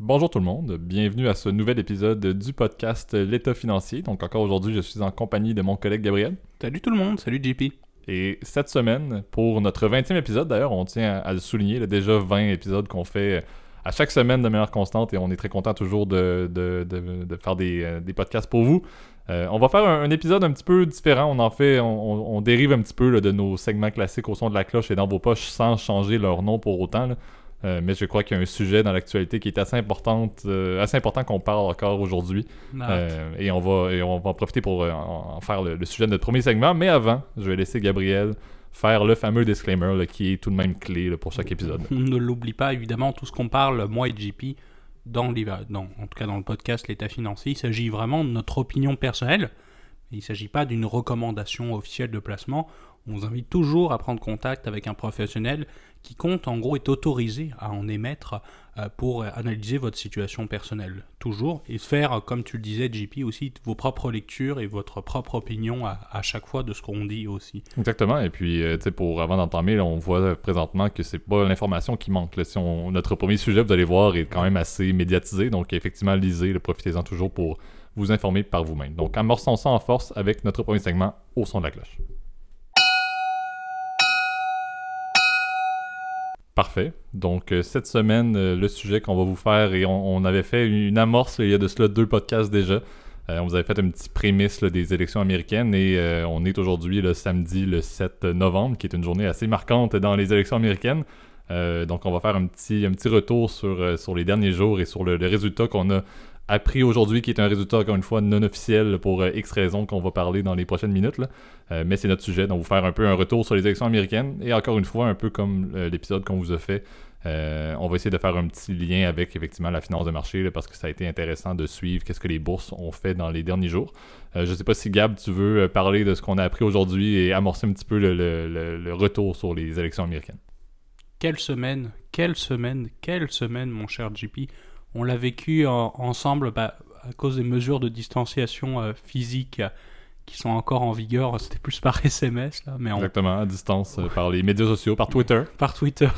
Bonjour tout le monde, bienvenue à ce nouvel épisode du podcast L'État financier. Donc encore aujourd'hui, je suis en compagnie de mon collègue Gabriel. Salut tout le monde, salut JP. Et cette semaine, pour notre 20e épisode d'ailleurs, on tient à le souligner, a déjà 20 épisodes qu'on fait à chaque semaine de manière constante et on est très content toujours de, faire euh, des, podcasts pour vous. Euh, on va faire un, épisode un petit peu différent. On en fait, on, dérive un petit peu de nos segments classiques au son de la cloche et dans vos poches sans changer leur nom pour autant. Euh, mais je crois qu'il y a un sujet dans l'actualité qui est assez, importante, euh, assez important qu'on parle encore aujourd'hui. Euh, et, on va, et on va en profiter pour en, faire le, sujet de notre premier segment. Mais avant, je vais laisser Gabriel faire le fameux disclaimer qui est tout de même clé pour chaque épisode. On ne l'oublie pas, évidemment, tout ce qu'on parle, moi et JP, dans, dans, en tout cas dans le podcast L'État financier, il s'agit vraiment de notre opinion personnelle. Il ne s'agit pas d'une recommandation officielle de placement. On vous invite toujours à prendre contact avec un professionnel qui compte, en gros, est autorisé à en émettre euh, pour analyser votre situation personnelle, toujours, et faire, comme tu le disais, JP, aussi vos propres lectures et votre propre opinion à, chaque fois de ce qu'on dit aussi. Exactement, et puis, euh, tu sais, pour avant d'entamer, on voit présentement que c'est pas l'information qui manque. Si notre premier sujet, vous allez voir, est quand même assez médiatisé, donc effectivement, lisez, profitez-en toujours pour vous informer par vous-même. Donc, amorçons ça en force avec notre premier segment au son de la cloche. Parfait. Donc, euh, cette semaine, euh, le sujet qu'on va vous faire, et on, avait fait une amorce il y a de cela deux podcasts déjà. Euh, on vous avait fait un petit prémisse des élections américaines et on est aujourd'hui le samedi le 7 novembre, qui est une journée assez marquante dans les élections américaines. donc, on va faire un petit, un petit retour sur, sur les derniers jours et sur le résultat qu'on a appris aujourd'hui, qui est un résultat, encore une fois, non officiel pour euh, X raisons qu'on va parler dans les prochaines minutes. Euh, mais c'est notre sujet, donc vous faire un peu un retour sur les élections américaines. Et encore une fois, un peu comme euh, l'épisode qu'on vous a fait, on va essayer de faire un petit lien avec effectivement la finance de marché, parce que ça a été intéressant de suivre qu'est-ce que les bourses ont fait dans les derniers jours. je ne sais pas si Gab, tu veux parler de ce qu'on a appris aujourd'hui et amorcer un petit peu le retour sur les élections américaines. Quelle semaine, quelle semaine, quelle semaine, mon cher JP on l'a vécu ensemble bah, à cause des mesures de distanciation euh, physique qui sont encore en vigueur. C'était plus par SMS. Là, mais Exactement, à distance, euh, par les médias sociaux, par Twitter. Par Twitter.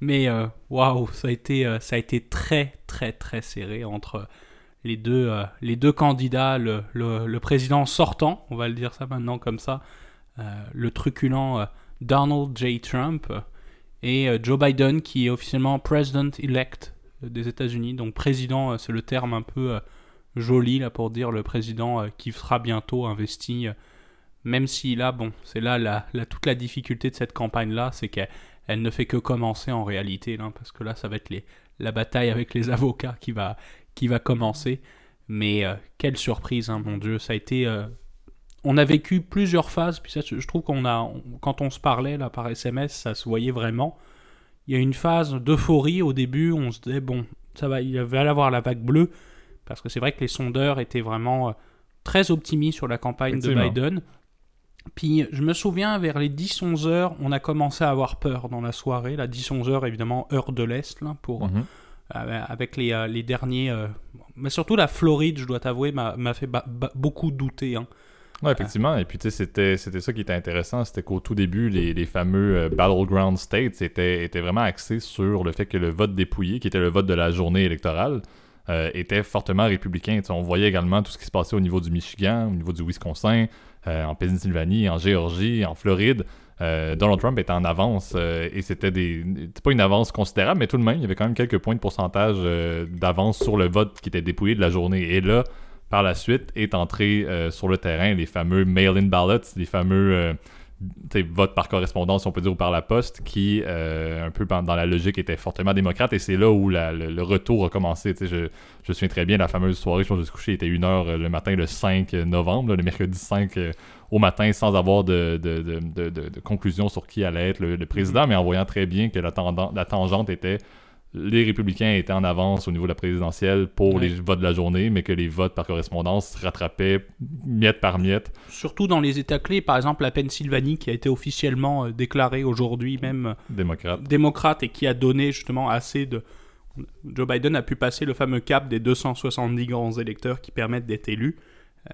Mais euh, waouh, ça, a été, ça a été très, très, très serré entre les deux, les deux candidats. Le, le, président sortant, on va le dire ça maintenant comme ça, le truculent Donald J. Trump, et Joe Biden qui est officiellement President-elect des États-Unis. Donc président, euh, c'est le terme un peu euh, joli là pour dire le président euh, qui sera bientôt investi. Même si là, bon, c'est là toute la difficulté de cette campagne-là, c'est qu'elle elle ne fait que commencer en réalité, parce que là, ça va être la bataille avec les avocats qui va, qui va commencer. Mais quelle surprise, hein, mon Dieu, ça a été... on a vécu plusieurs phases, puis je trouve qu'on a, quand on se parlait là par SMS, ça se voyait vraiment il y a une phase d'euphorie au début, on se disait, bon, ça va, il va y avoir la vague bleue, parce que c'est vrai que les sondeurs étaient vraiment euh, très optimistes sur la campagne de Biden. Puis je me souviens, vers les 10-11 heures, on a commencé à avoir peur dans la soirée. La 10-11 heures, évidemment, heure de l'Est, là, pour, mhm. euh, avec les, euh, les derniers. mais surtout la Floride, je dois t'avouer, m'a fait beaucoup douter. Hein. Oui, effectivement. Et puis, tu sais, c'était, ça qui était intéressant. C'était qu'au tout début, les, fameux euh, Battleground States étaient, étaient vraiment axés sur le fait que le vote dépouillé, qui était le vote de la journée électorale, euh, était fortement républicain. on voyait également tout ce qui se passait au niveau du Michigan, au niveau du Wisconsin, euh, en Pennsylvanie, en Géorgie, en Floride. Donald Trump était en avance et c'était des. pas une avance considérable, mais tout de même, il y avait quand même quelques points de pourcentage d'avance sur le vote qui était dépouillé de la journée. Et là, par la suite, est entré euh, sur le terrain les fameux mail-in ballots, les fameux euh, votes par correspondance, on peut dire, ou par la poste, qui, euh, un peu dans la logique, étaient fortement démocrates. Et c'est là où le, retour a commencé. Je, je me souviens très bien, la fameuse soirée, je pense que je coucher, il était 1h le matin, le 5 novembre, le mercredi 5 au matin, sans avoir de, de, conclusion sur qui allait être le, président, mm-hmm. mais en voyant très bien que la, la tangente était les républicains étaient en avance au niveau de la présidentielle pour les votes de la journée, mais que les votes par correspondance se rattrapaient miette par miette. Surtout dans les États clés, par exemple la Pennsylvanie qui a été officiellement euh, déclarée aujourd'hui même euh, démocrate. démocrate et qui a donné justement assez de... Joe Biden a pu passer le fameux cap des 270 grands électeurs qui permettent d'être élus.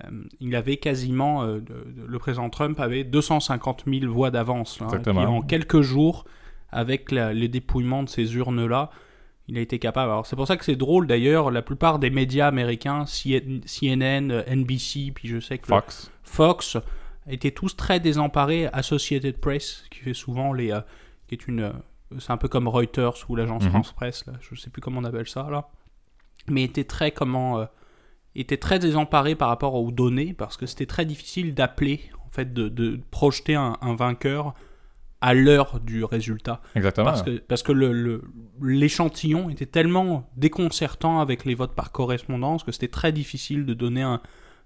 Euh, il avait quasiment, le président Trump avait 250 000 voix d'avance. Hein, en quelques jours, avec le dépouillement de ces urnes-là, il a été capable. Alors c'est pour ça que c'est drôle d'ailleurs, la plupart des médias américains, CNN, NBC, puis je sais que Fox, Fox étaient tous très désemparés. Associated Press, qui fait souvent les, euh, qui est une, euh, c'est un peu comme Reuters ou l'agence Mhm. France Presse, là, je sais plus comment on appelle ça là, mais était très comment, euh, était très désemparés par rapport aux données parce que c'était très difficile d'appeler, en fait, de, de projeter un, un vainqueur à l'heure du résultat. exactement. Parce que, parce que le- le- l'échantillon était tellement déconcertant avec les votes par correspondance que c'était très difficile de donner un,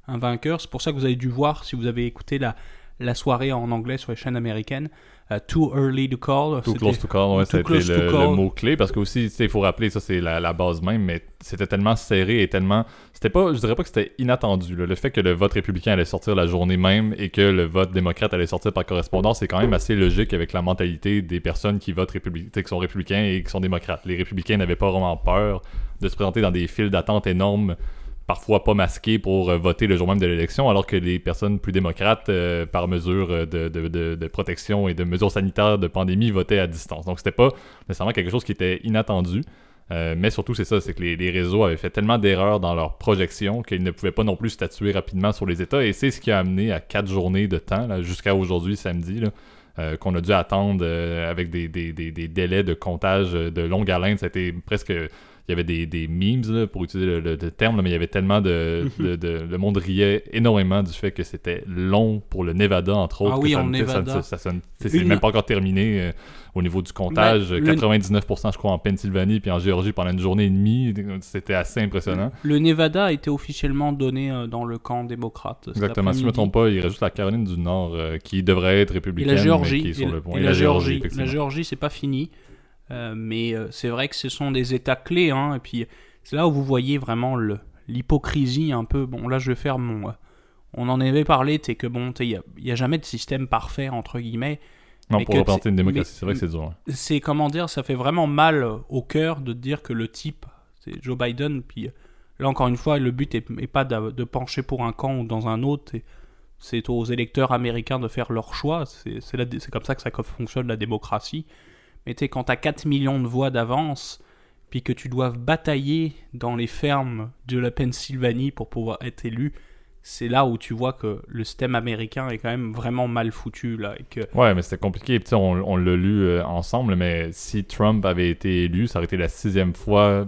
un vainqueur. C'est pour ça que vous avez dû voir, si vous avez écouté la, la soirée en anglais sur les chaînes américaines, euh, Too Early to Call. Too c'était- close to call, ouais, to le, mot-clé, parce que aussi, il faut rappeler, ça c'est la, la base même, mais c'était tellement serré et tellement... C'était pas, je dirais pas que c'était inattendu, là. le fait que le vote républicain allait sortir la journée même et que le vote démocrate allait sortir par correspondance, c'est quand même assez logique avec la mentalité des personnes qui votent républi- tu sais, qui sont républicains et qui sont démocrates. Les républicains n'avaient pas vraiment peur de se présenter dans des files d'attente énormes parfois pas masqués pour euh, voter le jour même de l'élection, alors que les personnes plus démocrates, euh, par mesure euh, de, de- de- protection et de mesures sanitaires de pandémie, votaient à distance. Donc c'était pas nécessairement quelque chose qui était inattendu. Mais surtout, c'est ça, c'est que les, les réseaux avaient fait tellement d'erreurs dans leurs projections qu'ils ne pouvaient pas non plus statuer rapidement sur les États. Et c'est ce qui a amené à quatre journées de temps, jusqu'à aujourd'hui, samedi, là, qu'on a dû attendre avec des, des- des- des délais de comptage de longue haleine. Été presque il y avait des, des memes, là, pour utiliser le, le- le terme, là, mais il y avait tellement de, de- de- Le monde riait énormément du fait que c'était long pour le Nevada, entre autres. Ah oui, en ne- Nevada. ça- ça- ça ne- c'est Une- même pas encore terminé euh, au niveau du comptage. Ben, le- 99%, je crois, en Pennsylvanie puis en Géorgie pendant une journée et demie. C'était assez impressionnant. Le Nevada a été officiellement donné euh, dans le camp démocrate. Exactement. Si je me après-midi. trompe pas, il reste juste la Caroline du Nord euh, qui devrait être Et républicaine, la Géorgie. mais qui est sur et, le point. et la Géorgie. La Géorgie, c'est pas fini. Euh, mais euh, c'est vrai que ce sont des états clés. Hein, et puis, c'est là où vous voyez vraiment l'hypocrisie un peu. Bon, là, je vais faire mon. euh, on en avait parlé, c'est que bon, il n'y a, jamais de système parfait, entre guillemets. Non, mais pour représenter une démocratie, c'est vrai que c'est dur. C'est comment dire, ça fait vraiment mal au cœur de dire que le type, c'est Joe Biden. Puis là, encore une fois, le but est, est pas de, de pencher pour un camp ou dans un autre. c'est- aux électeurs américains de faire leur choix. C'est comme ça que ça fonctionne la démocratie. Mais tu quand tu as 4 millions de voix d'avance, puis que tu dois batailler dans les fermes de la Pennsylvanie pour pouvoir être élu, c'est là où tu vois que le système américain est quand même vraiment mal foutu. Là, et que Ouais, mais c'était compliqué. On, on l'a lu euh, ensemble, mais si Trump avait été élu, ça aurait été la sixième fois,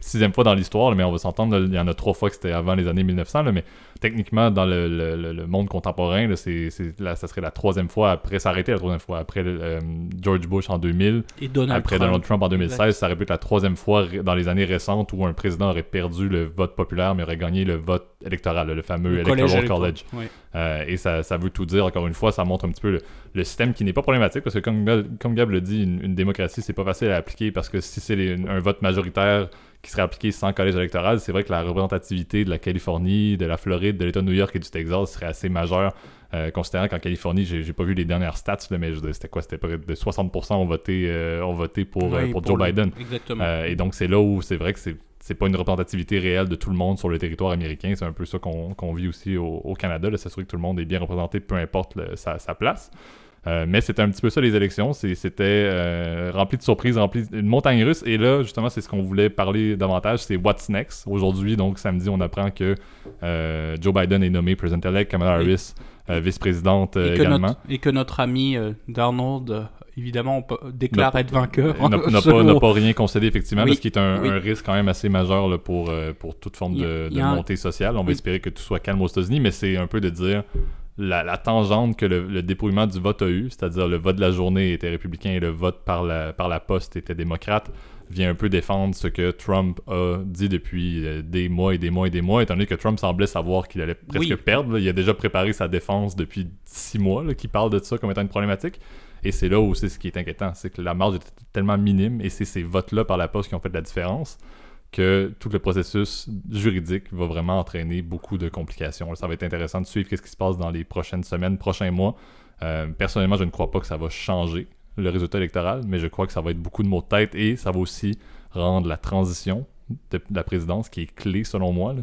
sixième fois dans l'histoire, mais on va s'entendre, il y en a trois fois que c'était avant les années 1900, là, mais techniquement, dans le, le- le- monde contemporain, là, c'est, c'est- là, ça serait la troisième fois après, été la troisième fois après euh, George Bush en 2000, et Donald après Trump. Donald Trump en 2016, Exact. ça aurait pu être la troisième fois dans les années récentes où un président aurait perdu le vote populaire, mais aurait gagné le vote électoral, le fameux Le Electoral. College. Euh, et ça, ça veut tout dire, encore une fois, ça montre un petit peu le, le système qui n'est pas problématique, parce que comme, Gab- comme Gab le dit, une, une démocratie, c'est pas facile à appliquer, parce que si c'est les- un vote majoritaire qui serait appliqué sans collège électoral, c'est vrai que la représentativité de la Californie, de la Floride, de l'État de New York et du Texas serait assez majeure, euh, considérant qu'en Californie, j'ai j'ai pas vu les dernières stats, là, mais je c'était quoi? C'était près de 60% ont voté, euh, ont voté pour, Oui, pour Joe le- Biden. Exactement. Et donc, c'est là où c'est vrai que c'est c'est pas une représentativité réelle de tout le monde sur le territoire américain. C'est un peu ça qu'on vit aussi au, au Canada, de s'assurer que tout le monde est bien représenté, peu importe le- sa, sa place. Euh, mais c'était un petit peu ça les élections. C'était euh, rempli de surprises, rempli une montagne russe. Et là, justement, c'est ce qu'on voulait parler davantage. C'est What's Next. Aujourd'hui, donc samedi, on apprend que euh, Joe Biden est nommé President-elect, Kamala. Harris vice-présidente euh, et, que également. notre, et que notre ami euh, Darnold, euh, évidemment, on peut- déclare être vainqueur. n'a n'a pas, rien concédé, effectivement, Oui, parce qu'il est un, oui. un risque quand même assez majeur là, pour, euh, pour toute forme Il de, un- montée sociale. On va Oui. espérer que tout soit calme aux États-Unis, mais c'est un peu de dire la, la tangente que le, le dépouillement du vote a eu, c'est-à-dire le vote de la journée était républicain et le vote par la, par la poste était démocrate, vient un peu défendre ce que Trump a dit depuis euh, des mois et des mois et des mois, étant donné que Trump semblait savoir qu'il allait presque Oui. perdre. là. Il a déjà préparé sa défense depuis six mois, là, qu'il parle de ça comme étant une problématique. Et c'est là où c'est ce qui est inquiétant, c'est que la marge est tellement minime et c'est ces votes-là par la poste qui ont fait la différence que tout le processus juridique va vraiment entraîner beaucoup de complications. Ça va être intéressant de suivre ce qui se passe dans les prochaines semaines, prochains mois. Euh, personnellement, je ne crois pas que ça va changer le résultat électoral, mais je crois que ça va être beaucoup de mots de tête et ça va aussi rendre la transition de, la présidence, qui est clé selon moi,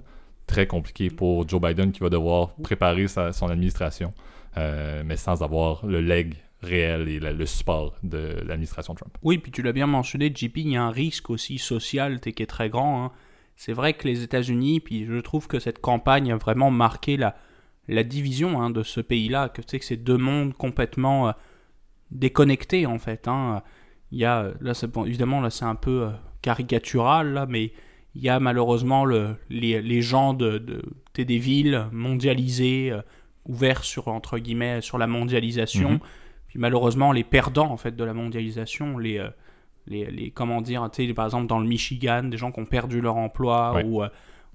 très compliquée pour Joe Biden qui va devoir préparer son administration, euh, mais sans avoir le leg réel et le support de l'administration Trump. Oui, puis tu l'as bien mentionné, JP, il y a un risque aussi social qui est très grand. Hein. C'est vrai que les États-Unis, puis je trouve que cette campagne a vraiment marqué la, la division hein, de ce pays-là, que tu sais que c'est deux mondes complètement euh, déconnectés en fait. Hein. Il y a, là, évidemment, là c'est un peu euh, caricatural, là, mais il y a malheureusement le, les, les, gens de, de, des villes mondialisées, euh, ouverts sur, entre guillemets, sur la mondialisation. Mhm. Puis malheureusement, les perdants en fait, de la mondialisation, les, les, les comment dire, par exemple dans le Michigan, des gens qui ont perdu leur emploi, ou,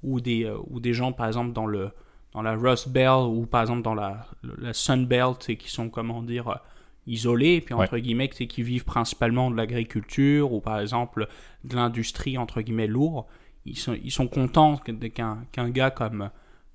ou, des, ou des gens, par exemple, dans le dans la Rust Belt ou par exemple dans la, la Sun Belt, et qui sont, comment dire, euh, isolés, puis entre guillemets, qui vivent principalement de l'agriculture ou par exemple de l'industrie, entre guillemets, lourde, ils sont, ils sont contents qu'un qu'un gars comme,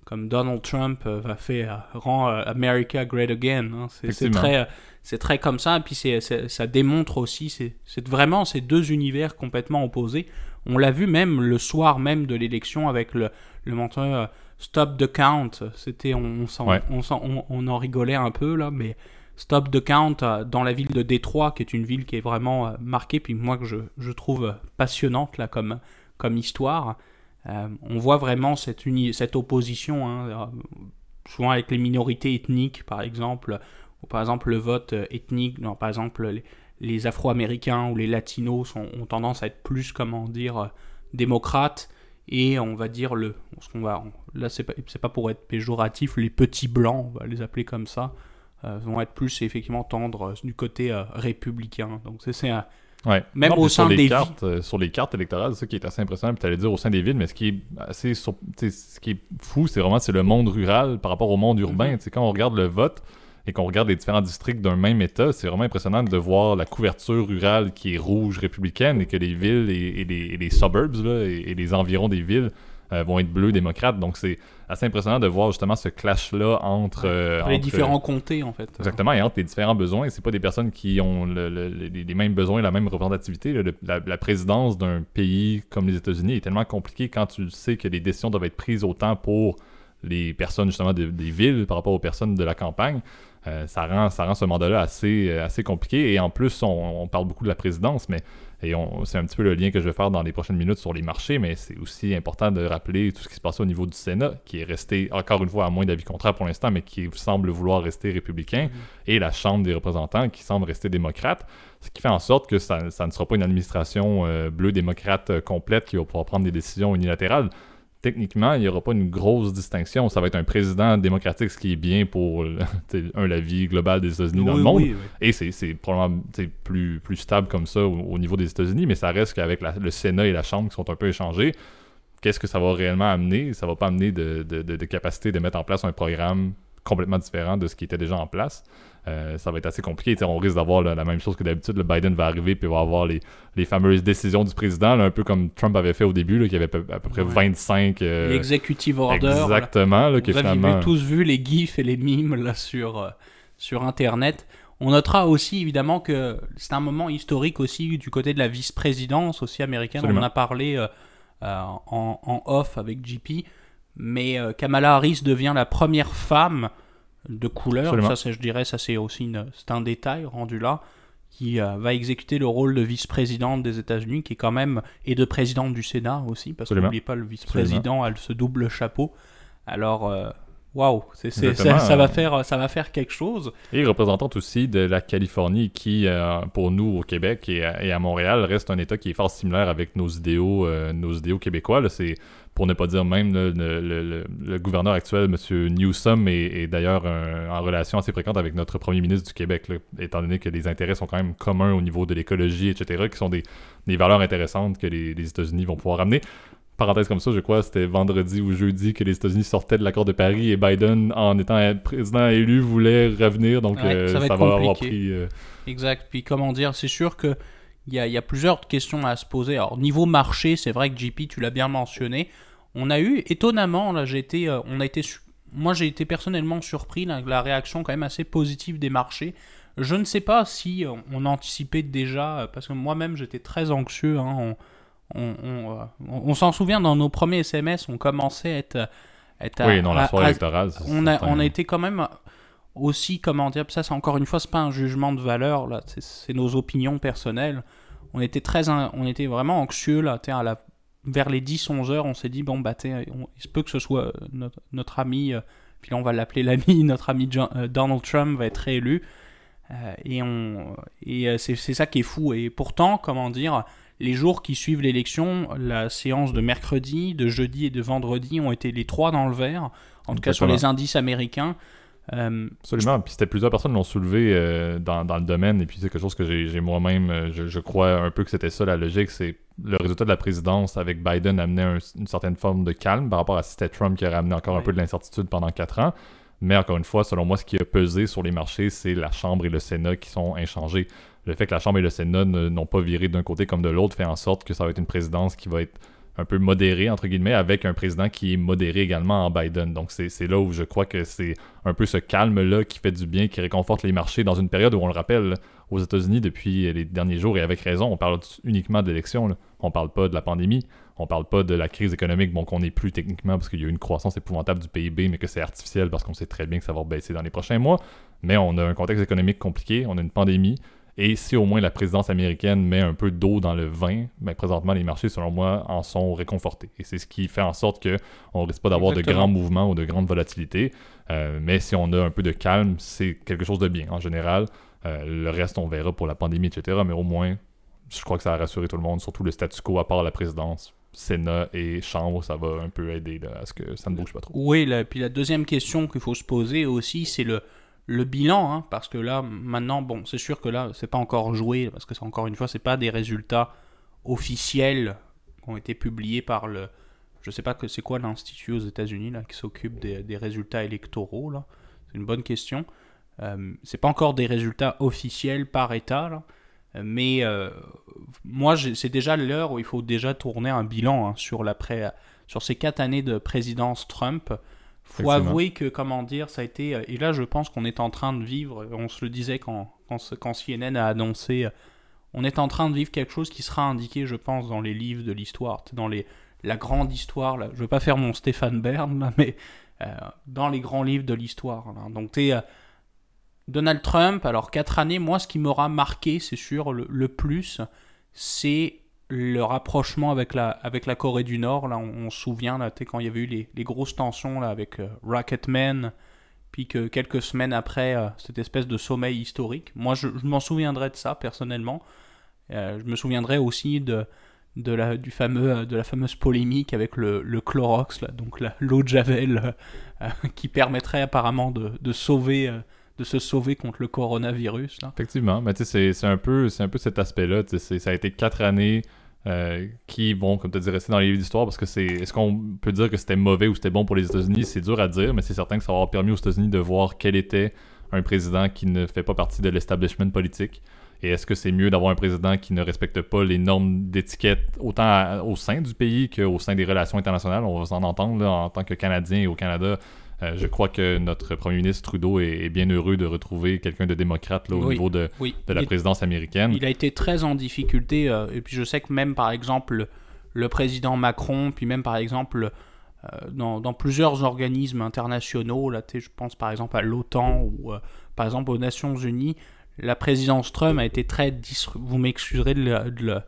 comme Donald Trump euh, va faire euh, rend America great again. Hein. C'est très, c'est très comme ça, et puis ça démontre aussi, c'est vraiment ces deux univers complètement opposés. On l'a vu même le soir même de l'élection avec le, le menteur Stop the Count. C'était, on, on, on, en rigolait un peu là, mais Stop the Count euh, dans la ville de Détroit, qui est une ville qui est vraiment euh, marquée, puis moi que je, trouve passionnante là comme, comme histoire. Euh, on voit vraiment cette, cette opposition, hein, souvent avec les minorités ethniques par exemple, ou par exemple le vote ethnique, non, par exemple les, Afro-Américains ou les Latinos ont tendance à être plus, comment dire, démocrates et on va dire le ce qu'on va là c'est pas pas pour être péjoratif les petits blancs on va les appeler comme ça euh, vont être plus effectivement tendre euh, du côté euh, républicain donc c'est ouais. même au sein des cartes sur les cartes électorales c'est ça qui est assez impressionnant tu allais dire au sein des villes mais ce qui est assez ce qui est fou c'est vraiment c'est le monde rural par rapport au monde urbain mm quand on regarde le vote et qu'on regarde les différents districts d'un même État, c'est vraiment impressionnant de voir la couverture rurale qui est rouge républicaine et que les villes et, les, suburbs et, les environs des villes euh, vont être bleus démocrates. Donc c'est assez impressionnant de voir justement ce clash-là entre, euh, Les différents comtés en fait. Exactement, et entre les différents besoins. C'est pas des personnes qui ont les mêmes besoins, la même représentativité. la, présidence d'un pays comme les États-Unis est tellement compliquée quand tu sais que les décisions doivent être prises autant pour les personnes justement des villes par rapport aux personnes de la campagne. Euh, ça, rend, ça rend ce mandat-là assez, euh, assez compliqué. Et en plus, on, parle beaucoup de la présidence, mais et c'est un petit peu le lien que je vais faire dans les prochaines minutes sur les marchés, mais c'est aussi important de rappeler tout ce qui se passe au niveau du Sénat, qui est resté, encore une fois, à moins d'avis contraire pour l'instant, mais qui semble vouloir rester républicain, mm-hmm. et la Chambre des représentants, qui semble rester démocrate, ce qui fait en sorte que ça, ne sera pas une administration euh, bleue-démocrate complète qui va pouvoir prendre des décisions unilatérales techniquement, il n'y aura pas une grosse distinction. Ça va être un président démocratique, ce qui est bien pour un, la vie globale des États-Unis dans le monde. Et c'est probablement plus, plus stable comme ça au, niveau des États-Unis, mais ça reste qu'avec le Sénat et la Chambre qui sont un peu échangés, qu'est-ce que ça va réellement amener? Ça va pas amener de, de, de, de capacité de mettre en place un programme complètement différent de ce qui était déjà en place. Euh, ça va être assez compliqué. on risque d'avoir la même chose que d'habitude. Le Biden va arriver puis va avoir les, les fameuses décisions du président, un peu comme Trump avait fait au début, qui avait à peu, près 25. Euh, Executive order. Exactement. Là, Vous avez tous vu les gifs et les mimes là, sur, euh, sur Internet. On notera aussi évidemment que c'est un moment historique aussi du côté de la vice-présidence aussi américaine. On en a parlé en, en, off avec JP. Mais Kamala Harris devient la première femme de couleur. Ça, je dirais, ça c'est aussi c'est un détail rendu là qui euh, va exécuter le rôle de vice-présidente des États-Unis, qui est quand même et de présidente du Sénat aussi, parce que n'oubliez pas le vice-président a ce double chapeau. Alors euh, waouh, wow, ça, va faire, ça va faire quelque chose. Et représentante aussi de la Californie, qui, euh, pour nous au Québec et à, Montréal, reste un État qui est fort similaire avec nos idéaux, nos idéaux québécois. C'est pour ne pas dire même le, gouverneur actuel, M. Newsom, est, d'ailleurs en relation assez fréquente avec notre premier ministre du Québec, étant donné que les intérêts sont quand même communs au niveau de l'écologie, etc., qui sont des, valeurs intéressantes que les, États-Unis vont pouvoir amener. Parenthèse comme ça, je crois, c'était vendredi ou jeudi que les États-Unis sortaient de l'accord de Paris et Biden, en étant président élu, voulait revenir, donc euh, ça, va, avoir pris... Euh, exact, puis comment dire, c'est sûr que il y, a, y, a, plusieurs questions à se poser. Alors, niveau marché, c'est vrai que JP, tu l'as bien mentionné on a eu, étonnamment, là, j'ai été, euh, on a été, moi j'ai été personnellement surpris là, la réaction quand même assez positive des marchés. Je ne sais pas si euh, on, anticipait déjà, euh, parce que moi-même j'étais très anxieux. Hein, on, s'en souvient dans nos premiers SMS, on commençait à être, oui, dans la soirée électorale. On a, on a été quand même aussi, comment dire, ça c'est encore une fois, c'est pas un jugement de valeur, là, c'est nos opinions personnelles. On était, très, on était vraiment anxieux, là, à la, vers les 10-11 heures, on s'est dit, bon, bah, il se peut que ce soit euh, notre, ami, euh, puis là on va l'appeler l'ami, notre ami euh, Donald Trump va être réélu. et on, et c'est ça qui est fou. Et pourtant, comment dire, les jours qui suivent l'élection, la séance de mercredi, de jeudi et de vendredi ont été les trois dans le vert, en tout cas sur les indices américains. Euh, Absolument. Puis c'était plusieurs personnes l'ont soulevé euh, dans, le domaine. Et puis c'est quelque chose que j'ai moi-même, euh, je, crois un peu que c'était ça la logique. C'est le résultat de la présidence avec Biden amenait une certaine forme de calme par rapport à si c'était Trump qui aurait amené encore un peu de l'incertitude pendant quatre ans. Mais encore une fois, selon moi, ce qui a pesé sur les marchés, c'est la Chambre et le Sénat qui sont inchangés. Le fait que la Chambre et le Sénat n'ont pas viré d'un côté comme de l'autre fait en sorte que ça va être une présidence qui va être un peu modéré, entre guillemets, avec un président qui est modéré également en Biden. Donc c'est là où je crois que c'est un peu ce calme-là qui fait du bien, qui réconforte les marchés dans une période où on le rappelle, aux États-Unis depuis les derniers jours, et avec raison, on parle uniquement d'élections. On parle pas de la pandémie, on parle pas de la crise économique, bon qu'on n'est plus techniquement parce qu'il y a eu une croissance épouvantable du PIB, mais que c'est artificiel parce qu'on sait très bien que ça va baisser dans les prochains mois. Mais on a un contexte économique compliqué, on a une pandémie, et si au moins la présidence américaine met un peu d'eau dans le vin, ben présentement les marchés, selon moi, en sont réconfortés. Et c'est ce qui fait en sorte qu'on ne risque pas d'avoir de grands mouvements ou de grandes volatilités. Euh, mais si on a un peu de calme, c'est quelque chose de bien en général. Euh, le reste, on verra pour la pandémie, etc. Mais au moins, je crois que ça a rassuré tout le monde, surtout le statu quo à part la présidence. Sénat et Chambre, ça va un peu aider à ce que ça ne bouge pas trop. Oui, puis la deuxième question qu'il faut se poser aussi, c'est le, le bilan, hein, parce que là, maintenant, bon, c'est sûr que là, c'est pas encore joué, parce que c'est encore une fois, c'est pas des résultats officiels qui ont été publiés par le. Je sais pas que c'est quoi l'institut aux États-Unis là qui s'occupe des, résultats électoraux là. C'est une bonne question. Euh, c'est pas encore des résultats officiels par État là, mais euh, moi c'est déjà l'heure où il faut déjà tourner un bilan hein, sur sur ces quatre années de présidence Trump faut avouer que, comment dire, ça a été. Euh, et là, je pense qu'on est en train de vivre, on se le disait quand, quand, CNN a annoncé, euh, on est en train de vivre quelque chose qui sera indiqué, je pense, dans les livres de l'histoire, dans les, la grande histoire. Là. Je veux pas faire mon Stéphane Bern, mais euh, dans les grands livres de l'histoire. Donc, tu Donald Trump, alors quatre années, moi, ce qui m'aura marqué, c'est sûr, le, le plus, c'est le rapprochement avec la, avec la Corée du Nord, là, on, se souvient, là, quand il y avait eu les, les grosses tensions là, avec euh, Rocketman, puis que quelques semaines après, euh, cette espèce de sommeil historique. Moi, je, m'en souviendrai de ça, personnellement. Euh, je me souviendrai aussi de, de, la, du fameux, de la fameuse polémique avec le, le Clorox, là, donc l'eau de Javel, qui permettrait apparemment de, de sauver de se sauver contre le coronavirus. Là. Effectivement, mais c'est un, peu, un peu cet aspect-là. Ça a été quatre années euh, qui vont, comme tu dis, rester dans les livres d'histoire parce que c'est. Est-ce qu'on peut dire que c'était mauvais ou c'était bon pour les États-Unis? C'est dur à dire, mais c'est certain que ça va avoir permis aux États-Unis de voir quel était un président qui ne fait pas partie de l'establishment politique. Et est-ce que c'est mieux d'avoir un président qui ne respecte pas les normes d'étiquette autant au sein du pays qu'au sein des relations internationales? On va s'en entendre en tant que Canadien et au Canada. Euh, je crois que notre premier ministre Trudeau est, bien heureux de retrouver quelqu'un de démocrate au niveau de, de la présidence américaine. Il a été très en difficulté, euh, et puis je sais que même par exemple le président Macron, puis même par exemple euh, dans, dans, plusieurs organismes internationaux, là, je pense par exemple à l'OTAN ou par exemple aux Nations Unies, la présidence Trump a été très, vous m'excuserez de, de,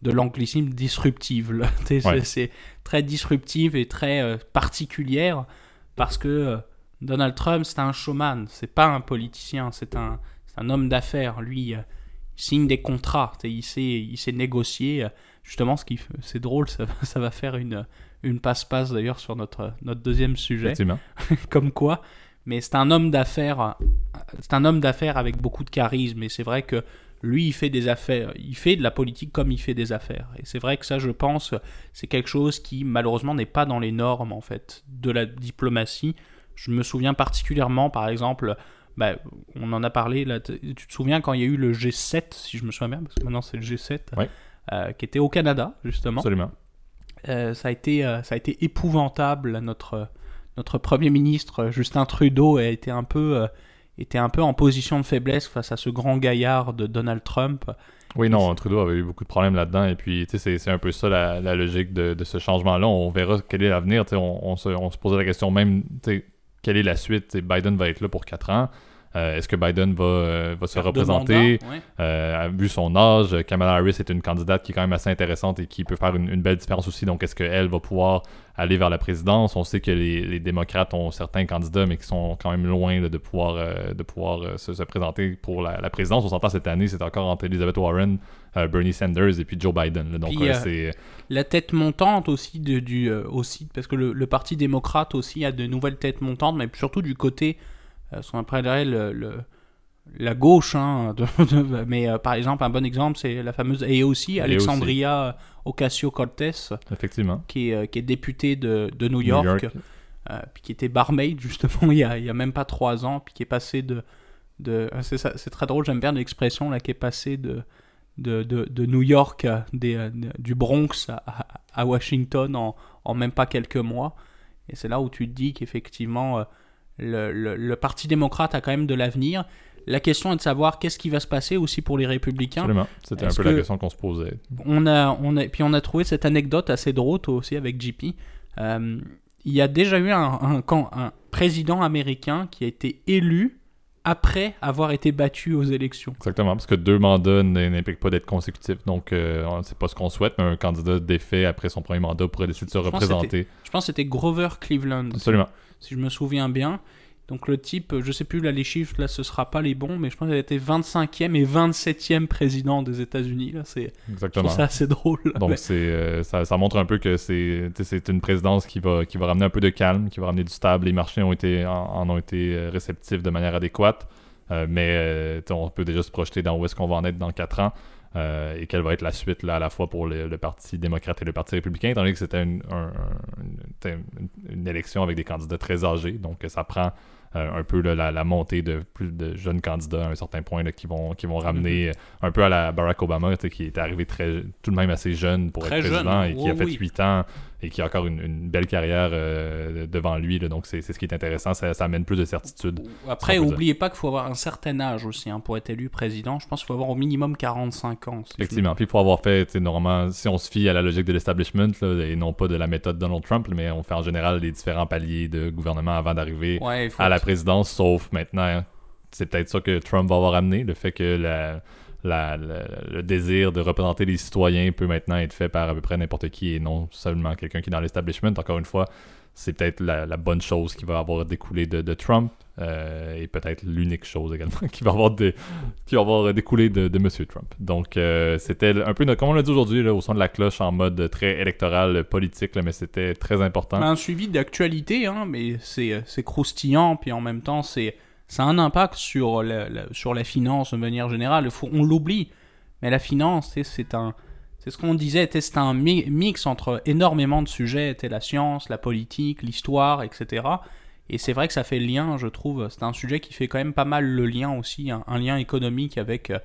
de l'anglicisme, disruptive. C'est très disruptive et très particulière parce que euh, Donald Trump, c'est un showman, c'est pas un politicien, c'est un, un, homme d'affaires. Lui, euh, il signe des contrats, il sait, il sait négocier. Euh, justement, ce qui, c'est drôle, ça, ça, va faire une, une passe-passe d'ailleurs sur notre, notre deuxième sujet. Comme quoi. Mais c'est un homme d'affaires, c'est un homme d'affaires avec beaucoup de charisme. Et c'est vrai que lui, il fait des affaires, il fait de la politique comme il fait des affaires. Et c'est vrai que ça, je pense, c'est quelque chose qui, malheureusement, n'est pas dans les normes, en fait, de la diplomatie. Je me souviens particulièrement, par exemple, bah, on en a parlé, là, tu te souviens quand il y a eu le G7, si je me souviens bien, parce que maintenant c'est le G7, euh, qui était au Canada, justement. Absolument. Euh, ça, a été, euh, ça a été épouvantable. Notre, notre Premier ministre, Justin Trudeau, a été un peu était un peu en position de faiblesse face à ce grand gaillard de Donald Trump. Oui, non, Trudeau avait eu beaucoup de problèmes là-dedans. Et puis, tu sais, c'est un peu ça la, logique de, ce changement-là. On verra quel est l'avenir. On, on, se, on se posait la question même, tu sais, quelle est la suite? Biden va être là pour 4 ans. Euh, Est-ce que Biden va, euh, va se Faire représenter? ouais. euh, vu son âge, Kamala Harris est une candidate qui est quand même assez intéressante et qui peut faire une, une belle différence aussi. Donc, est-ce qu'elle va pouvoir aller vers la présidence? On sait que les, les démocrates ont certains candidats, mais qui sont quand même loin là, de pouvoir, de pouvoir se, se présenter pour la, la présidence. On s'entend cette année, c'est encore entre Elizabeth Warren, Bernie Sanders et puis Joe Biden. là. Donc, c'est La tête montante aussi, de, du, aussi parce que le, le Parti démocrate aussi a de nouvelles têtes montantes, mais surtout du côté, euh, ce qu'on appellerait le, le- la gauche. hein, de- de- mais euh, par exemple, un bon exemple, c'est la fameuse AOC, Alexandria Ocasio-Cortez, effectivement. qui est, euh, qui est députée de, de New New York, euh, puis qui était barmaid justement il y, a, il y a même pas trois ans, puis qui est passé de... de ah, c'est, très drôle, j'aime bien l'expression là, qui est passé de, de, de, New York, des, du Bronx à, à- à Washington en, en même pas quelques mois. Et c'est là où tu te dis qu'effectivement, euh, le, le, le Parti démocrate a quand même de l'avenir. La question est de savoir qu'est-ce qui va se passer aussi pour les républicains. Absolument. C'était un peu la que- question qu'on se posait. On a, on a, puis on a trouvé cette anecdote assez drôle aussi avec JP. Euh, il y a déjà eu un, un, un président américain qui a été élu après avoir été battu aux élections. Exactement, parce que deux mandats n'impliquent pas d'être consécutifs. Donc, euh, c'est pas ce qu'on souhaite, mais un candidat défait après son premier mandat pourrait décider de se Je pense que représenter. Je pense que c'était Grover Cleveland, Absolument. si je me souviens bien. Donc le type, je sais plus là les chiffres, là ce sera pas les bons, mais je pense qu'il a été 25e et 27e président des États-Unis. Là, c'est, Exactement. ça assez drôle. là. Donc Mais- c'est euh, ça, ça montre un peu que c'est une présidence qui va qui va ramener un peu de calme, qui va ramener du stable. Les marchés ont été en, en ont été euh, réceptifs de manière adéquate, Euh, mais euh, on peut déjà se projeter dans où est-ce qu'on va en être dans quatre ans euh, et quelle va être la suite là, à la fois pour le, le Parti démocrate et le Parti républicain, étant donné que c'était une, un- un- une- élection avec des candidats très âgés, donc ça prend un peu là, la, la montée de plus de jeunes candidats à un certain point là, qui vont qui vont ramener euh, un peu à la Barack Obama qui est arrivé très tout de même assez jeune pour Très être président jeune, et qui a oh fait oui. 8 ans et qui a encore une, une belle carrière euh, devant lui là. donc c'est ce qui est intéressant ça, ça amène plus de certitude Après, Ça, on peut oubliez pas qu'il faut avoir un certain âge aussi hein, pour être élu président. Je pense qu'il faut avoir au minimum 45 ans. effectivement puis pour avoir fait normalement si on se fie à la logique de l'establishment et non pas de la méthode Donald Trump mais on fait en général les différents paliers de gouvernement avant d'arriver Ouais, à la présidence, sauf maintenant, hein, c'est peut-être ça que Trump va avoir amené, le fait que la, le désir de représenter les citoyens peut maintenant être fait par à peu près n'importe qui et non seulement quelqu'un qui est dans l'establishment. Encore une fois, c'est peut-être la, bonne chose qui va avoir découlé de, de Trump euh, et peut-être l'unique chose également qui va avoir, qui va avoir découlé de, de M. Trump. Donc, euh, c'était un peu, comme on l'a dit aujourd'hui, au son de la cloche en mode très électoral, politique, mais c'était très important. un suivi d'actualité, hein, mais c'est croustillant, puis en même temps, c'est ça a un impact sur la, sur la finance de manière générale. On l'oublie, mais la finance, c'est. C'est ce qu'on disait, c'est un mi- mix entre énormément de sujets, la science, la politique, l'histoire, etc. Et c'est vrai que ça fait le lien, je trouve. C'est un sujet qui fait quand même pas mal le lien aussi, un lien économique avec, euh,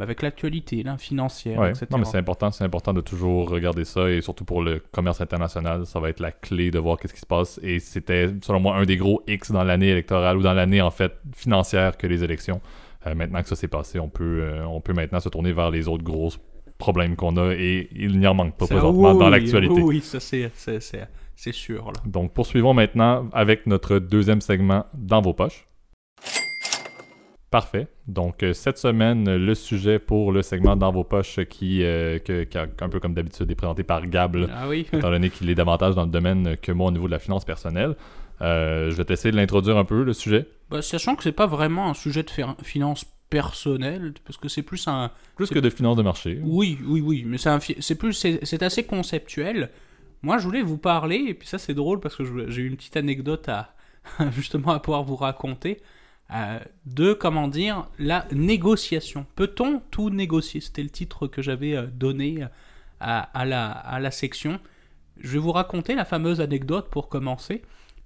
avec l'actualité, là, financière, Ouais, etc. non, mais c'est important, c'est important de toujours regarder ça et surtout pour le commerce international, ça va être la clé de voir qu'est-ce qui se passe. Et c'était, selon moi, un des gros X dans l'année électorale ou dans l'année en fait financière que les élections. Euh, maintenant que ça s'est passé, on peut, euh, on peut maintenant se tourner vers les autres gros problèmes qu'on a et il n'y en manque pas présentement oui, dans l'actualité. Oui, oui, ça c'est- c'est c'est- c'est sûr. Là. Donc poursuivons maintenant avec notre deuxième segment dans vos poches. Parfait. Donc euh, cette semaine, le sujet pour le segment dans vos poches qui, euh, que- qui a- un peu comme d'habitude, est présenté par Gab, là, Ah oui. étant donné qu'il est davantage dans le domaine que moi au niveau de la finance personnelle. Euh, je vais essayer de l'introduire un peu, le sujet. Bah, sachant que c'est pas vraiment un sujet de finance personnelle, parce que c'est plus un. Plus que de finance de marché. Oui, oui, oui, mais c'est fi- plus, c'est assez conceptuel. Moi, je voulais vous parler, et puis ça c'est drôle parce que j'ai une petite anecdote à justement à pouvoir vous raconter euh, de comment dire la négociation. Peut-on tout négocier? C'était le titre que j'avais euh, donné à, à la, à la section. Je vais vous raconter la fameuse anecdote pour commencer.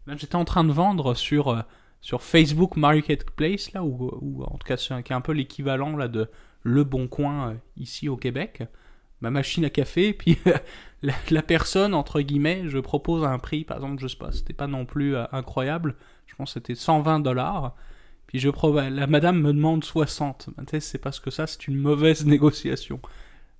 Là, j'étais en train de vendre sur, euh, sur Facebook Marketplace, là, ou, en tout cas, qui est un peu l'équivalent là, de Le Bon Coin euh, ici au Québec. Ma machine à café, puis la, personne, entre guillemets, je propose un prix, par exemple, je sais pas, c'était pas non plus euh, incroyable, je pense que c'était 120 dollars. Puis je la madame me demande 60. Ben, c'est parce que ça, c'est une mauvaise négociation.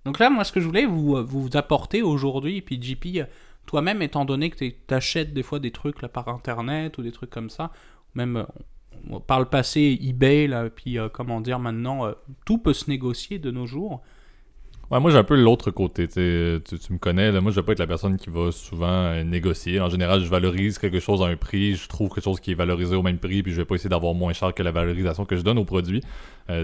Donc là, moi, ce que je voulais vous, euh, vous apporter aujourd'hui, puis JP, euh, toi-même, étant donné que tu achètes des fois des trucs là par internet ou des trucs comme ça, même euh, par le passé, eBay, là, puis comment dire maintenant, tout peut se négocier de nos jours. Ouais, moi j'ai un peu l'autre côté. Tu, me connais, moi je vais pas être la personne qui va souvent euh, négocier. En général, je valorise quelque chose à un prix, je trouve quelque chose qui est valorisé au même prix, puis je vais pas essayer d'avoir moins cher que la valorisation que je donne au produit.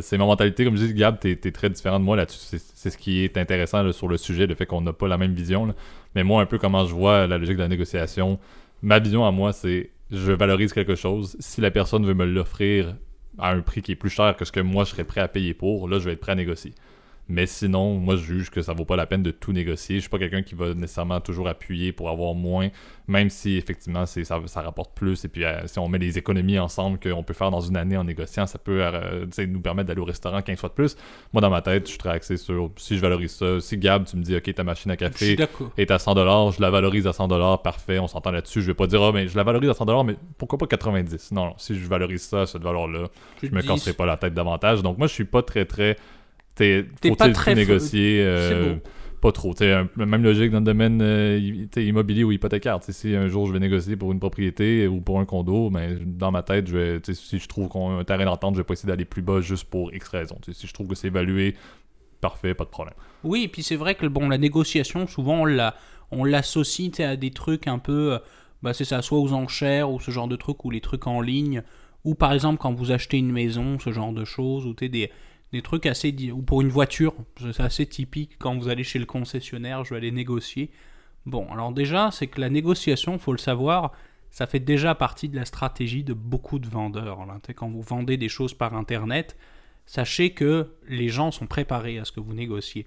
c'est ma mentalité, comme je dis, Gab, tu es, très différent de moi là-dessus. C'est ce qui est intéressant sur le sujet, le fait qu'on n'a pas la même vision. Mais moi, un peu comment je vois la logique de la négociation, ma vision à moi, c'est je valorise quelque chose. Si la personne veut me l'offrir à un prix qui est plus cher que ce que moi je serais prêt à payer pour, là je vais être prêt à négocier. Mais sinon, moi, je juge que ça vaut pas la peine de tout négocier. Je suis pas quelqu'un qui va nécessairement toujours appuyer pour avoir moins, même si effectivement ça, ça rapporte plus. Et puis, euh, si on met les économies ensemble qu'on peut faire dans une année en négociant, ça peut euh, nous permettre d'aller au restaurant 15 fois de plus. Moi, dans ma tête, je suis très axé sur si je valorise ça. Si Gab, tu me dis, OK, ta machine à café est à 100$, je la valorise à 100$, parfait, on s'entend là-dessus. Je vais pas dire, ah, mais je la valorise à 100$, mais pourquoi pas 90$? Non, si je valorise ça cette valeur-là, je me casserai pas la tête davantage. Donc, moi, je suis pas très, très T'es pas très négocier euh, pas trop. T'sais, même logique dans le domaine euh, immobilier ou hypothécaire. si un jour je vais négocier pour une propriété ou pour un condo, mais ben, dans ma tête, je vais, si je trouve qu'on a un terrain d'entente, je vais pas essayer d'aller plus bas juste pour X raison. si je trouve que c'est évalué, parfait, pas de problème. Oui, et puis c'est vrai que bon, la négociation, souvent on l'associe à des trucs un peu, euh, bah, c'est ça, soit aux enchères ou ce genre de trucs, ou les trucs en ligne, ou par exemple quand vous achetez une maison, ce genre de choses, ou des des trucs assez. ou pour une voiture, c'est assez typique quand vous allez chez le concessionnaire, je vais aller négocier. Bon, alors déjà, c'est que la négociation, faut le savoir, ça fait déjà partie de la stratégie de beaucoup de vendeurs. Quand vous vendez des choses par internet, sachez que les gens sont préparés à ce que vous négociez.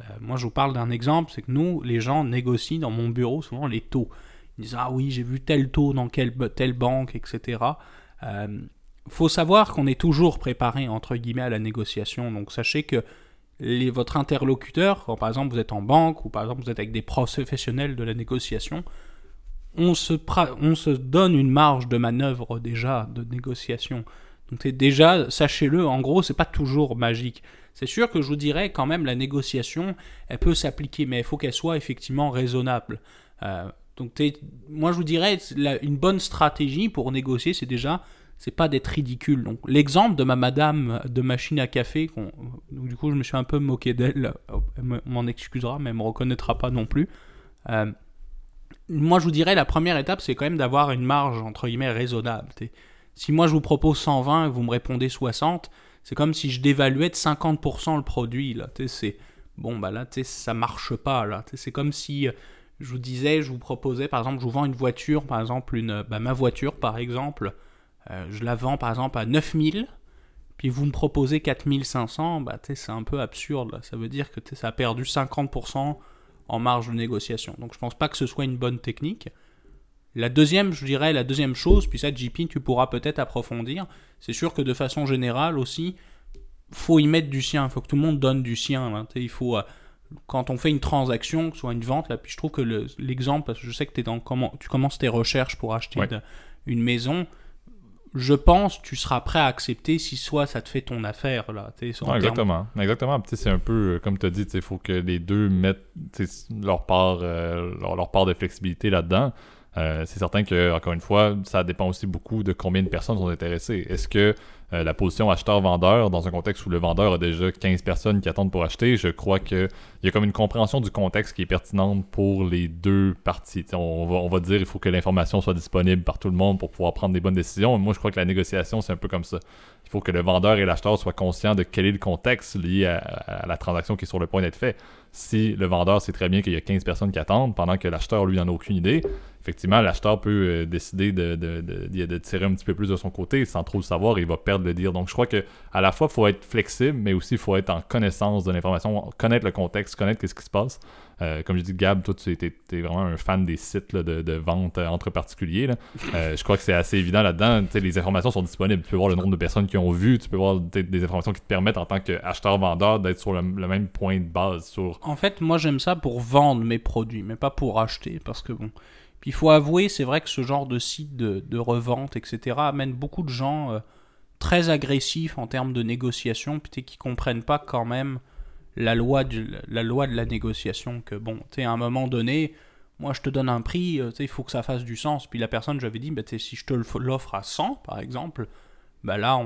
Euh, moi, je vous parle d'un exemple, c'est que nous, les gens négocient dans mon bureau souvent les taux. Ils disent Ah oui, j'ai vu tel taux dans quelle, telle banque, etc faut savoir qu'on est toujours préparé entre guillemets à la négociation. Donc sachez que les, votre interlocuteur, quand par exemple vous êtes en banque ou par exemple vous êtes avec des professionnels de la négociation, on se, on se donne une marge de manœuvre déjà de négociation. Donc déjà, sachez-le, en gros, c'est pas toujours magique. C'est sûr que je vous dirais quand même la négociation, elle peut s'appliquer, mais il faut qu'elle soit effectivement raisonnable. Euh, donc moi je vous dirais une bonne stratégie pour négocier, c'est déjà c'est pas d'être ridicule. Donc l'exemple de ma madame de machine à café, du coup je me suis un peu moqué d'elle, elle m'en excusera, mais elle me reconnaîtra pas non plus. Euh, moi je vous dirais la première étape c'est quand même d'avoir une marge entre guillemets raisonnable. Si moi je vous propose 120 et vous me répondez 60, c'est comme si je dévaluais de 50% le produit là. C'est bon bah là ça marche pas là. C'est comme si je vous disais, je vous proposais par exemple, je vous vends une voiture, par exemple une, bah, ma voiture par exemple euh, je la vends par exemple à 9000, puis vous me proposez 4500, bah, c'est un peu absurde. Ça veut dire que ça a perdu 50% en marge de négociation. Donc je pense pas que ce soit une bonne technique. La deuxième, je dirais, la deuxième chose, puis ça, JP, tu pourras peut-être approfondir, c'est sûr que de façon générale aussi, faut y mettre du sien, il faut que tout le monde donne du sien. il faut, euh, quand on fait une transaction, que ce soit une vente, là, puis je trouve que l'exemple, parce que je sais que es dans, comment, tu commences tes recherches pour acheter une maison, je pense tu seras prêt à accepter si soit ça te fait ton affaire là exactement. Exactement. C'est un peu euh, comme tu as dit il faut que les deux mettent leur part euh, leur, part de flexibilité là dedans euh, c'est certain que encore une fois ça dépend aussi beaucoup de combien de personnes sont intéressées. Est-ce que euh, la position acheteur-vendeur dans un contexte où le vendeur a déjà 15 personnes qui attendent pour acheter, je crois qu'il y a comme une compréhension du contexte qui est pertinente pour les deux parties. On va, dire il faut que l'information soit disponible par tout le monde pour pouvoir prendre des bonnes décisions. Moi, je crois que la négociation, c'est un peu comme ça. Il faut que le vendeur et l'acheteur soient conscients de quel est le contexte lié à, la transaction qui est sur le point d'être fait. Si le vendeur sait très bien qu'il y a 15 personnes qui attendent, pendant que l'acheteur, lui, n'en a aucune idée, effectivement, l'acheteur peut euh, décider de, de, de, tirer un petit peu plus de son côté sans trop le savoir il va perdre le dire. Donc, je crois que à la fois, il faut être flexible, mais aussi, il faut être en connaissance de l'information, connaître le contexte, connaître ce qui se passe. Euh, comme je dis, Gab, toi, tu es, vraiment un fan des sites de, vente euh, entre particuliers. je crois que c'est assez évident là-dedans. Les informations sont disponibles. Tu peux voir le nombre de personnes qui ont vu, tu peux voir des informations qui te permettent en tant qu'acheteur-vendeur d'être sur le, même point de base. Sur... En fait, moi, j'aime ça pour vendre mes produits, mais pas pour acheter. Parce que bon, il faut avouer, c'est vrai que ce genre de site de, revente, etc., amène beaucoup de gens euh, très agressifs en termes de négociation, puis qui comprennent pas quand même la loi de la, négociation. Que bon, tu à un moment donné, moi je te donne un prix, euh, il faut que ça fasse du sens. Puis la personne, j'avais dit, bah, si je te l'offre à 100, par exemple, bah là,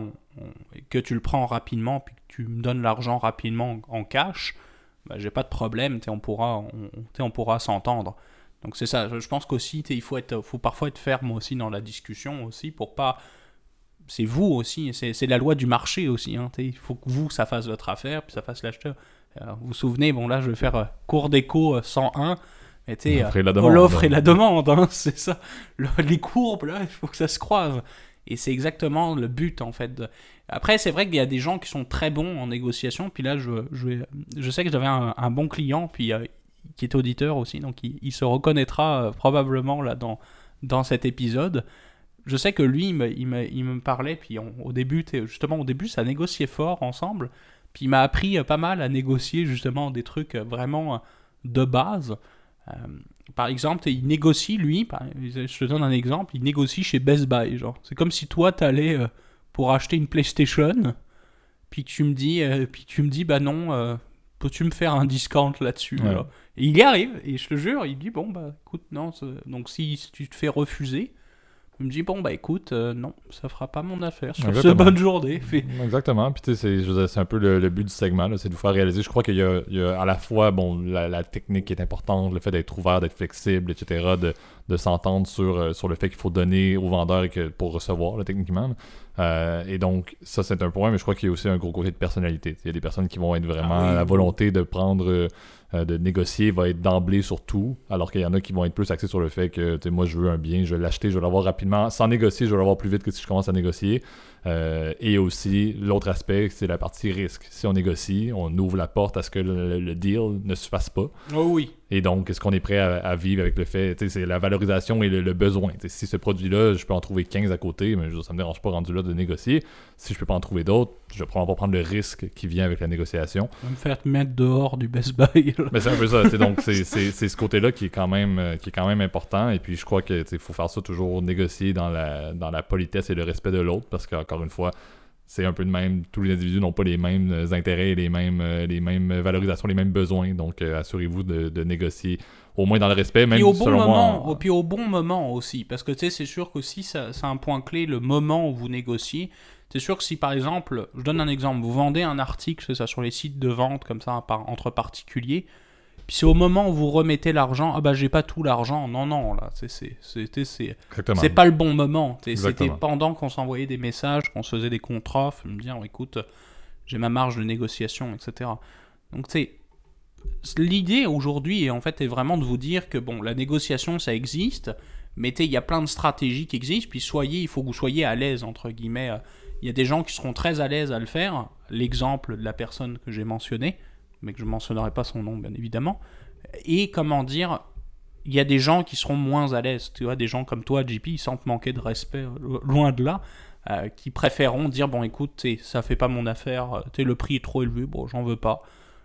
que tu le prends rapidement, puis que tu me donnes l'argent rapidement en cash, bah, j'ai pas de problème, on pourra, on pourra s'entendre. Donc c'est ça, je pense qu'aussi, il faut, être, faut parfois être ferme aussi dans la discussion aussi, pour pas... C'est vous aussi, c'est la loi du marché aussi, hein, il faut que vous, ça fasse votre affaire, puis ça fasse l'acheteur. vous vous souvenez, bon là, je vais faire euh, cours d'écho 101, mais tu l'offre et la demande, hein, c'est ça. les courbes, là, il faut que ça se croise. Et c'est exactement le but, en fait. Après, c'est vrai qu'il y a des gens qui sont très bons en négociation. Puis là, je, je, je sais que j'avais un, bon client, puis euh, qui est auditeur aussi, donc il, se reconnaîtra euh, probablement là dans, dans cet épisode. Je sais que lui, il me, il me, il me parlait, puis au début, justement, au début, ça négociait fort ensemble. Puis il m'a appris euh, pas mal à négocier justement des trucs vraiment de base. Euh, par exemple, il négocie, lui, je te donne un exemple, il négocie chez Best Buy. Genre. C'est comme si toi, tu allais euh, pour acheter une PlayStation, puis tu me dis, euh, puis tu me dis bah non, peux-tu me faire un discount là-dessus Et il y arrive, et je te jure, il dit bon, bah écoute, non, donc si tu te fais refuser, il me dit bon bah écoute euh, non ça fera pas mon affaire sur ce bonne journée. Exactement. Puis tu sais c'est un peu le, but du segment c'est de vous faire réaliser. Je crois qu'il y, a à la fois bon la, technique qui est importante le fait d'être ouvert d'être flexible etc de, de s'entendre sur, euh, sur le fait qu'il faut donner au vendeur que, pour recevoir là, techniquement euh, et donc ça c'est un point mais je crois qu'il y a aussi un gros côté de personnalité. Il y a des personnes qui vont être vraiment à ah la volonté de prendre euh, de négocier va être d'emblée sur tout, alors qu'il y en a qui vont être plus axés sur le fait que moi je veux un bien, je vais l'acheter, je vais l'avoir rapidement. Sans négocier, je vais l'avoir plus vite que si je commence à négocier. Euh, et aussi, l'autre aspect, c'est la partie risque. Si on négocie, on ouvre la porte à ce que le, deal ne se fasse pas. Oh oui. Et donc, est-ce qu'on est prêt à, vivre avec le fait, c'est la valorisation et le, besoin. si ce produit-là, je peux en trouver 15 à côté, mais ça me dérange pas rendu là de négocier. Si je peux pas en trouver d'autres, je vais probablement pas prendre le risque qui vient avec la négociation. me faire te mettre dehors du Best Buy. mais c'est un peu ça. donc, c'est ce côté-là qui, est quand même, euh, qui est quand même important. Et puis, je crois qu'il faut faire ça toujours négocier dans la, dans la politesse et le respect de l'autre parce que encore une fois, c'est un peu de même. Tous les individus n'ont pas les mêmes euh, intérêts, les mêmes, euh, les mêmes valorisations, les mêmes besoins. Donc, euh, assurez-vous de, négocier au moins dans le respect, même au bon moment, Puis au bon moment aussi. Parce que tu sais, c'est sûr qu'aussi, c'est un point clé, le moment où vous négociez. C'est sûr que si par exemple, je donne un exemple, vous vendez un article, c'est ça, sur les sites de vente comme ça, entre particuliers, puis c'est au moment où vous remettez l'argent, ah bah j'ai pas tout l'argent. Non, non, là, c'est pas le bon moment. C'était pendant qu'on s'envoyait des messages, qu'on se faisait des contrats, me dire écoute, j'ai ma marge de négociation, etc. Donc tu sais, l'idée aujourd'hui en fait est vraiment de vous dire que bon, la négociation ça existe, mais il y a plein de stratégies qui existent, puis soyez, il faut que vous soyez à l'aise entre guillemets. Il y a des gens qui seront très à l'aise à le faire. L'exemple de la personne que j'ai mentionné mais que je ne mentionnerai pas son nom, bien évidemment. Et comment dire, il y a des gens qui seront moins à l'aise. Tu vois, des gens comme toi, JP, ils sentent manquer de respect, loin de là, euh, qui préféreront dire bon, écoute, ça fait pas mon affaire, euh, le prix est trop élevé, bon, j'en veux pas.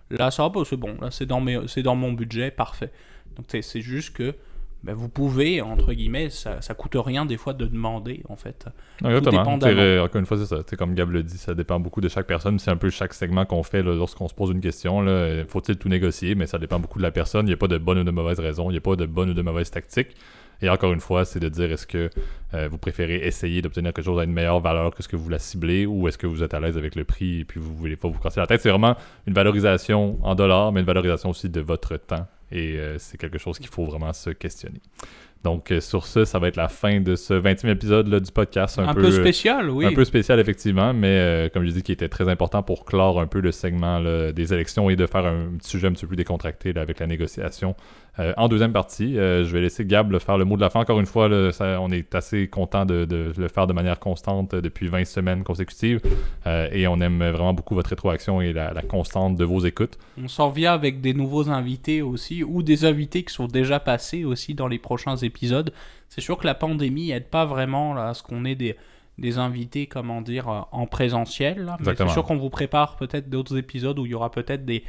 Là, ça va, c'est bon, là, c'est dans, c'est dans mon budget, parfait. Donc, c'est juste que ben, vous pouvez, entre guillemets, ça, ça coûte rien des fois de demander, en fait. Exactement. Encore une fois, c'est ça. comme Gab le dit, ça dépend beaucoup de chaque personne. C'est un peu chaque segment qu'on fait lorsqu'on se pose une question. Faut-il tout négocier? Mais ça dépend beaucoup de la personne. Il n'y a pas de bonne ou de mauvaise raison. Il n'y a pas de bonne ou de mauvaise tactique. Et encore une fois, c'est de dire est-ce que euh, vous préférez essayer d'obtenir quelque chose à une meilleure valeur que ce que vous la ciblez ou est-ce que vous êtes à l'aise avec le prix et puis vous ne voulez pas vous casser la tête? C'est vraiment une valorisation en dollars, mais une valorisation aussi de votre temps et euh, c'est quelque chose qu'il faut vraiment se questionner. Donc, euh, sur ce, ça va être la fin de ce 20e épisode là, du podcast. Un, peu, spécial, oui. Un peu spécial, effectivement, mais euh, comme je dis, qui était très important pour clore un peu le segment des élections et de faire un petit sujet un petit peu décontracté avec la négociation. Euh, en deuxième partie, je vais laisser Gab faire le mot de la fin. Encore une fois, on est assez content de, le faire de manière constante depuis 20 semaines consécutives et on aime vraiment beaucoup votre rétroaction et la, la constante de vos écoutes. On s'en vient avec des nouveaux invités aussi ou des invités qui sont déjà passés aussi dans les prochains épisodes c'est sûr que la pandémie aide pas vraiment à ce qu'on ait des, des invités, comment dire, euh, en présentiel. c'est sûr qu'on vous prépare peut-être d'autres épisodes où il y aura peut-être des,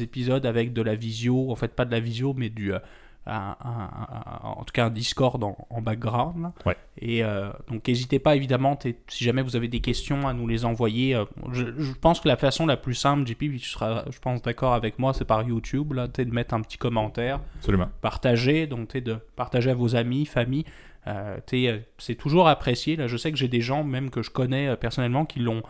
épisodes avec de la visio, en fait pas de la visio, mais du, euh, un- un- un- en tout cas un Discord en, en background. là. Ouais. Et euh, donc n'hésitez pas évidemment, si jamais vous avez des questions, à nous les envoyer. Euh, Je, je pense que la façon la plus simple, JP, tu seras, je pense, d'accord avec moi, c'est par YouTube, là, de mettre un petit commentaire Absolument. partager, donc t'es de partager à vos amis, famille. euh, euh, c'est toujours apprécié. Là, je sais que j'ai des gens même que je connais personnellement qui l'ont,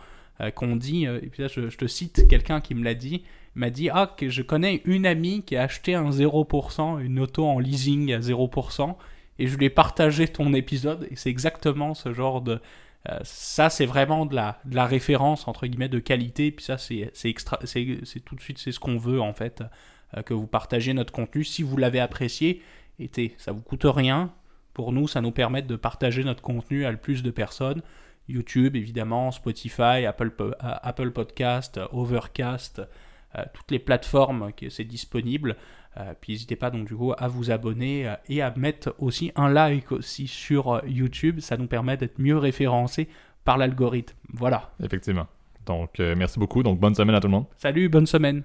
qu'on dit. euh, et puis là, je, te cite quelqu'un qui me l'a dit. M'a dit ah que je connais une amie qui a acheté un 0%, une auto en leasing à 0%, et je lui ai partagé ton épisode. Et c'est exactement ce genre de euh, ça, c'est vraiment de la, de la référence entre guillemets de qualité. Puis ça, c'est, c'est tout de suite c'est ce qu'on veut en fait euh, que vous partagiez notre contenu si vous l'avez apprécié. Et ça vous coûte rien. Pour nous, ça nous permet de partager notre contenu à le plus de personnes. YouTube, évidemment, Spotify, Apple, euh, Apple Podcast, euh, Overcast, euh, toutes les plateformes que c'est disponible. Puis n'hésitez pas donc du coup à vous abonner et à mettre aussi un like aussi sur YouTube. Ça nous permet d'être mieux référencés par l'algorithme. Voilà. Effectivement. Donc, merci beaucoup. Donc, bonne semaine à tout le monde. Salut, bonne semaine.